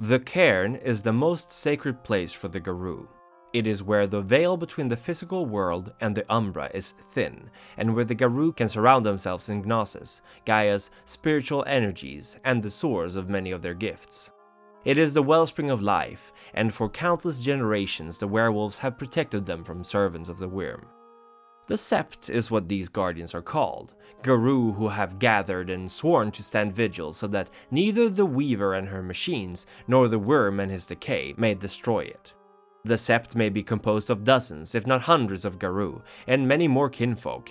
The cairn is the most sacred place for the Garou. It is where the veil between the physical world and the Umbra is thin, and where the Garou can surround themselves in Gnosis, Gaia's spiritual energies, and the source of many of their gifts. It is the wellspring of life, and for countless generations the werewolves have protected them from servants of the Wyrm. The Sept is what these guardians are called, Garou who have gathered and sworn to stand vigil so that neither the Weaver and her machines, nor the Wyrm and his decay may destroy it. The Sept may be composed of dozens, if not hundreds of Garou, and many more kinfolk,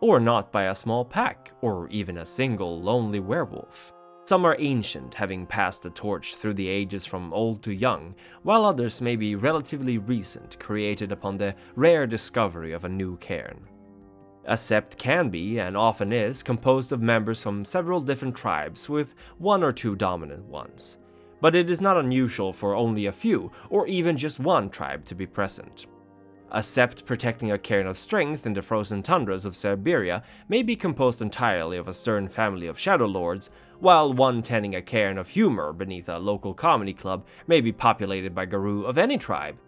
or not by a small pack, or even a single lonely werewolf. Some are ancient, having passed the torch through the ages from old to young, while others may be relatively recent, created upon the rare discovery of a new cairn. A sept can be, and often is, composed of members from several different tribes, with one or two dominant ones. But it is not unusual for only a few, or even just one tribe to be present. A sept protecting a cairn of strength in the frozen tundras of Siberia may be composed entirely of a stern family of shadow lords, while one tending a cairn of humor beneath a local comedy club may be populated by Garou of any tribe,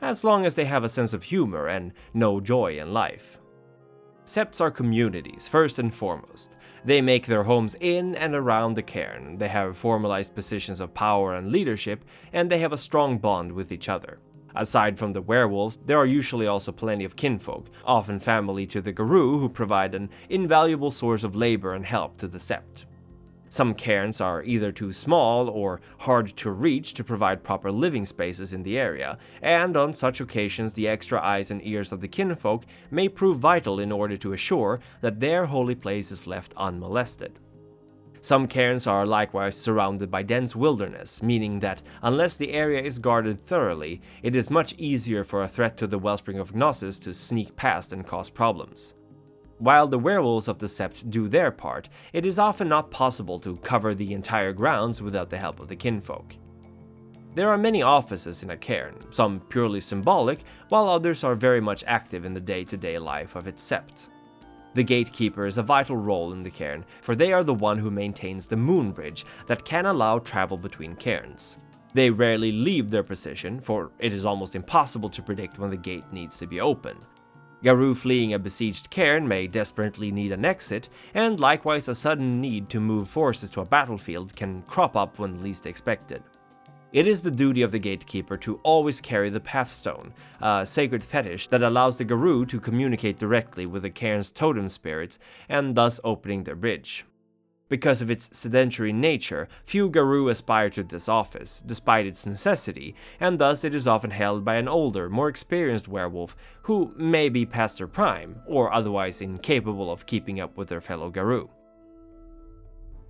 as long as they have a sense of humor and know joy in life. Septs are communities, first and foremost. They make their homes in and around the cairn, they have formalized positions of power and leadership, and they have a strong bond with each other. Aside from the werewolves, there are usually also plenty of kinfolk, often family to the Garou, who provide an invaluable source of labor and help to the Sept. Some cairns are either too small or hard to reach to provide proper living spaces in the area, and on such occasions the extra eyes and ears of the kinfolk may prove vital in order to assure that their holy place is left unmolested. Some cairns are likewise surrounded by dense wilderness, meaning that unless the area is guarded thoroughly, it is much easier for a threat to the wellspring of Gnosis to sneak past and cause problems. While the werewolves of the Sept do their part, it is often not possible to cover the entire grounds without the help of the kinfolk. There are many offices in a cairn, some purely symbolic, while others are very much active in the day to day life of its sept. The gatekeeper is a vital role in the cairn, for they are the one who maintains the moon bridge that can allow travel between cairns. They rarely leave their position, for it is almost impossible to predict when the gate needs to be opened. Garou fleeing a besieged cairn may desperately need an exit, and likewise a sudden need to move forces to a battlefield can crop up when least expected. It is the duty of the gatekeeper to always carry the Pathstone, a sacred fetish that allows the Garou to communicate directly with the cairn's totem spirits and thus opening their bridge. Because of its sedentary nature, few Garou aspire to this office, despite its necessity, and thus it is often held by an older, more experienced werewolf who may be past their prime, or otherwise incapable of keeping up with their fellow Garou.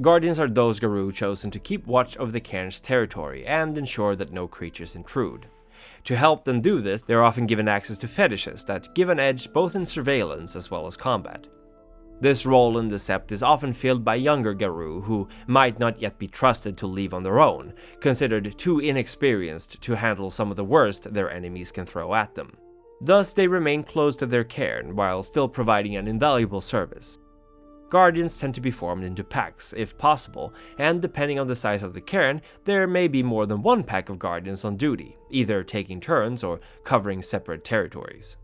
Guardians are those Garou chosen to keep watch over the cairn's territory and ensure that no creatures intrude. To help them do this, they are often given access to fetishes that give an edge both in surveillance as well as combat. This role in the Sept is often filled by younger Garou who might not yet be trusted to leave on their own, considered too inexperienced to handle some of the worst their enemies can throw at them. Thus, they remain close to their cairn while still providing an invaluable service. Guardians tend to be formed into packs, if possible, and depending on the size of the cairn, there may be more than one pack of guardians on duty, either taking turns or covering separate territories.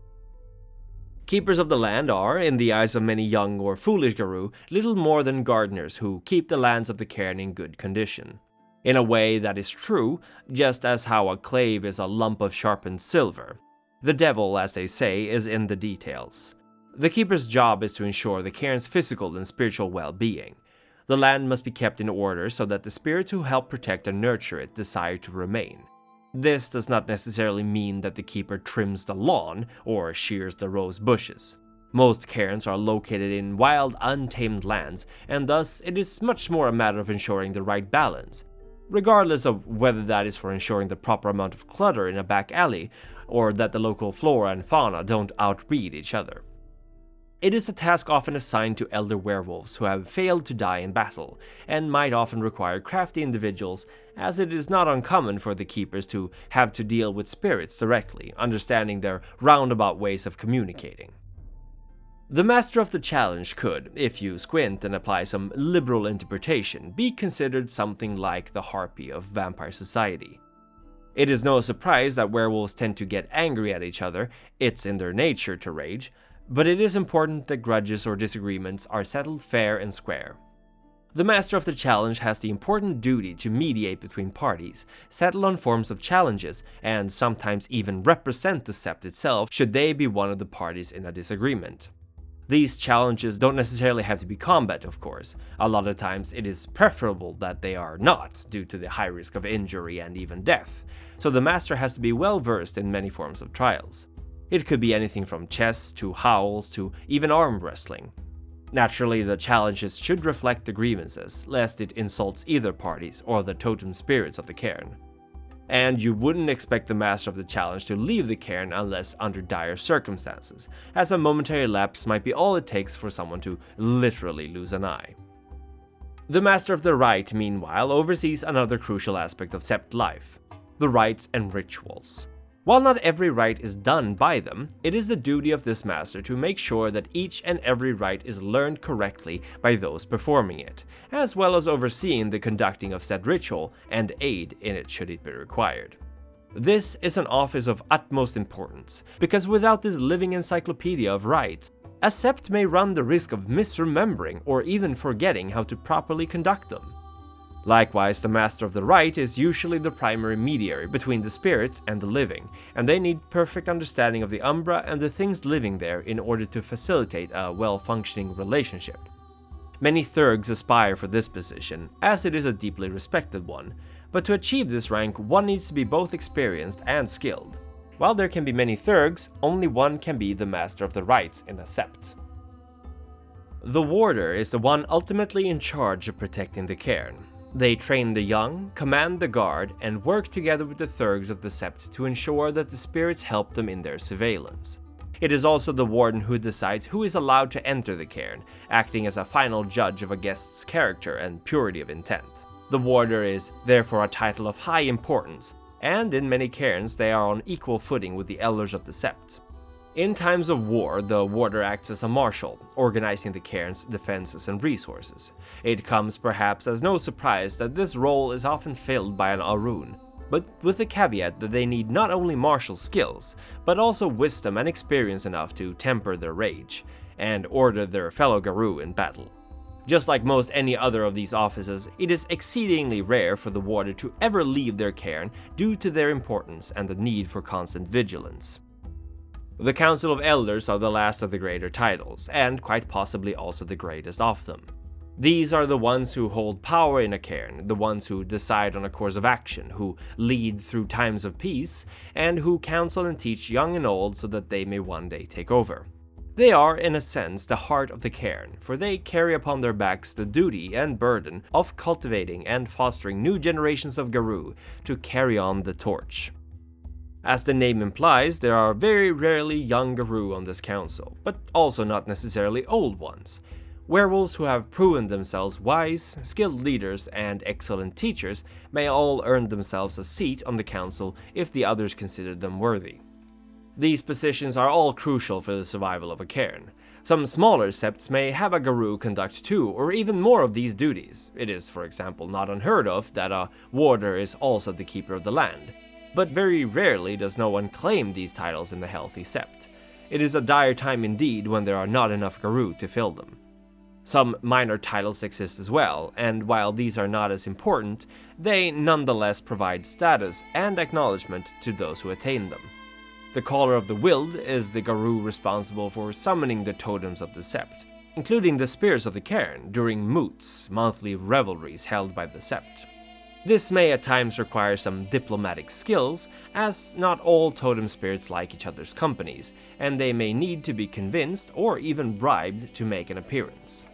Keepers of the land are, in the eyes of many young or foolish Garou, little more than gardeners who keep the lands of the cairn in good condition. In a way that is true, just as how a klaive is a lump of sharpened silver. The devil, as they say, is in the details. The keeper's job is to ensure the cairn's physical and spiritual well being. The land must be kept in order so that the spirits who help protect and nurture it desire to remain. This does not necessarily mean that the keeper trims the lawn or shears the rose bushes. Most cairns are located in wild, untamed lands, and thus it is much more a matter of ensuring the right balance, regardless of whether that is for ensuring the proper amount of clutter in a back alley or that the local flora and fauna don't outbreed each other. It is a task often assigned to elder werewolves who have failed to die in battle, and might often require crafty individuals, as it is not uncommon for the keepers to have to deal with spirits directly, understanding their roundabout ways of communicating. The Master of the Challenge could, if you squint and apply some liberal interpretation, be considered something like the Harpy of Vampire Society. It is no surprise that werewolves tend to get angry at each other, it's in their nature to rage, but it is important that grudges or disagreements are settled fair and square. The Master of the Challenge has the important duty to mediate between parties, settle on forms of challenges, and sometimes even represent the Sept itself should they be one of the parties in a disagreement. These challenges don't necessarily have to be combat, of course. A lot of times it is preferable that they are not, due to the high risk of injury and even death, so the Master has to be well versed in many forms of trials. It could be anything from chess to howls to even arm wrestling. Naturally, the challenges should reflect the grievances, lest it insults either parties or the totem spirits of the cairn. And you wouldn't expect the master of the challenge to leave the cairn unless under dire circumstances, as a momentary lapse might be all it takes for someone to literally lose an eye. The master of the rite, meanwhile, oversees another crucial aspect of Sept life the rites and rituals. While not every rite is done by them, it is the duty of this master to make sure that each and every rite is learned correctly by those performing it, as well as overseeing the conducting of said ritual and aid in it should it be required. This is an office of utmost importance, because without this living encyclopedia of rites, a sept may run the risk of misremembering or even forgetting how to properly conduct them. Likewise, the Master of the Rite is usually the primary mediator between the spirits and the living, and they need perfect understanding of the Umbra and the things living there in order to facilitate a well functioning relationship. Many Theurges aspire for this position, as it is a deeply respected one, but to achieve this rank, one needs to be both experienced and skilled. While there can be many Theurges, only one can be the Master of the Rites in a Sept. The Warder is the one ultimately in charge of protecting the cairn, they train the young, command the guard, and work together with the Theurges of the Sept to ensure that the spirits help them in their surveillance. It is also the warden who decides who is allowed to enter the cairn, acting as a final judge of a guest's character and purity of intent. The warder is therefore a title of high importance, and in many cairns they are on equal footing with the elders of the sept. In times of war, the warder acts as a marshal, organizing the cairn's defenses and resources. It comes perhaps as no surprise that this role is often filled by an Ahroun, but with the caveat that they need not only martial skills, but also wisdom and experience enough to temper their rage, and order their fellow Garou in battle. Just like most any other of these offices, it is exceedingly rare for the warder to ever leave their cairn due to their importance and the need for constant vigilance. The Council of Elders are the last of the greater titles, and quite possibly also the greatest of them. These are the ones who hold power in a cairn, the ones who decide on a course of action, who lead through times of peace, and who counsel and teach young and old so that they may one day take over. They are, in a sense, the heart of the cairn, for they carry upon their backs the duty and burden of cultivating and fostering new generations of Garou to carry on the torch. As the name implies, there are very rarely young Garou on this council, but also not necessarily old ones. Werewolves who have proven themselves wise, skilled leaders, and excellent teachers may all earn themselves a seat on the council if the others consider them worthy. These positions are all crucial for the survival of a cairn. Some smaller septs may have a Garou conduct two or even more of these duties. It is, for example, not unheard of that a warder is also the keeper of the land but very rarely does no one claim these titles in the Healthy Sept. It is a dire time indeed when there are not enough Garou to fill them. Some minor titles exist as well, and while these are not as important, they nonetheless provide status and acknowledgement to those who attain them. The Caller of the Wild is the Garou responsible for summoning the totems of the Sept, including the Spears of the Cairn during moots, monthly revelries held by the Sept. This may at times require some diplomatic skills, as not all totem spirits like each other's companies, and they may need to be convinced or even bribed to make an appearance.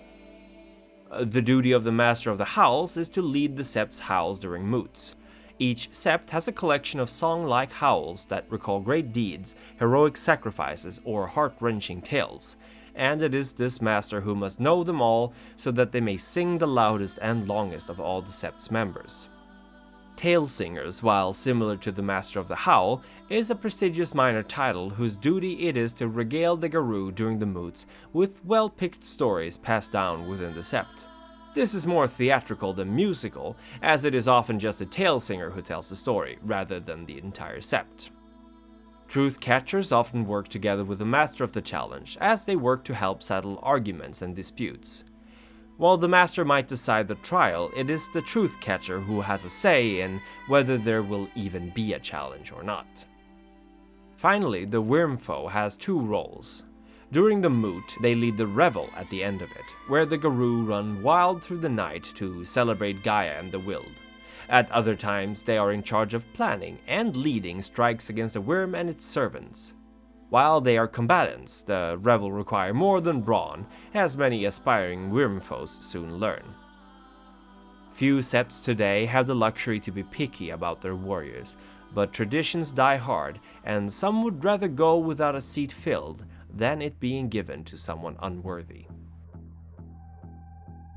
Uh, the duty of the Master of the Howls is to lead the Sept's howls during moots. Each Sept has a collection of song like howls that recall great deeds, heroic sacrifices, or heart wrenching tales, and it is this Master who must know them all so that they may sing the loudest and longest of all the Sept's members. Tale Singers, while similar to the Master of the Howl, is a prestigious minor title whose duty it is to regale the Garou during the moots with well picked stories passed down within the sept. This is more theatrical than musical, as it is often just a tale singer who tells the story, rather than the entire sept. Truth catchers often work together with the master of the challenge, as they work to help settle arguments and disputes. While the master might decide the trial, it is the truth catcher who has a say in whether there will even be a challenge or not. Finally, the Wyrmfoe has two roles. During the moot, they lead the revel at the end of it, where the Garou run wild through the night to celebrate Gaia and the Wild. At other times, they are in charge of planning and leading strikes against the Wyrm and its servants. While they are combatants, the revel require more than brawn, as many aspiring Wyrmfoes soon learn. Few septs today have the luxury to be picky about their warriors, but traditions die hard, and some would rather go without a seat filled than it being given to someone unworthy.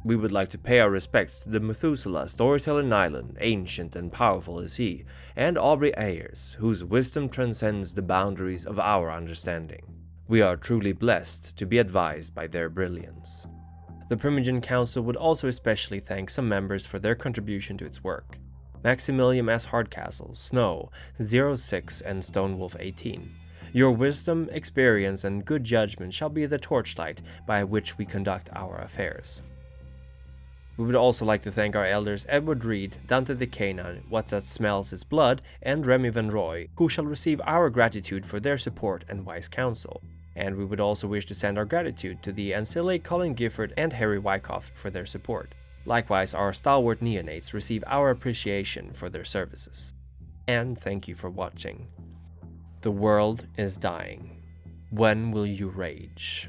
We would like to pay our respects to the Methuselah storyteller Nylon, ancient and powerful as he, and Aubrey Ayers, whose wisdom transcends the boundaries of our understanding. We are truly blessed to be advised by their brilliance. The Primogen Council would also especially thank some members for their contribution to its work. Maximilian S. Hardcastle, Snow, 06, and Stonewolf 18. Your wisdom, experience, and good judgment shall be the torchlight by which we conduct our affairs. We would also like to thank our elders Edward Reed, Dante the Canine, What's That Smells His Blood, and Remy Van Roy, who shall receive our gratitude for their support and wise counsel. And we would also wish to send our gratitude to the Ancile Colin Gifford and Harry Wyckoff for their support. Likewise, our stalwart neonates receive our appreciation for their services. And thank you for watching. The world is dying. When will you rage?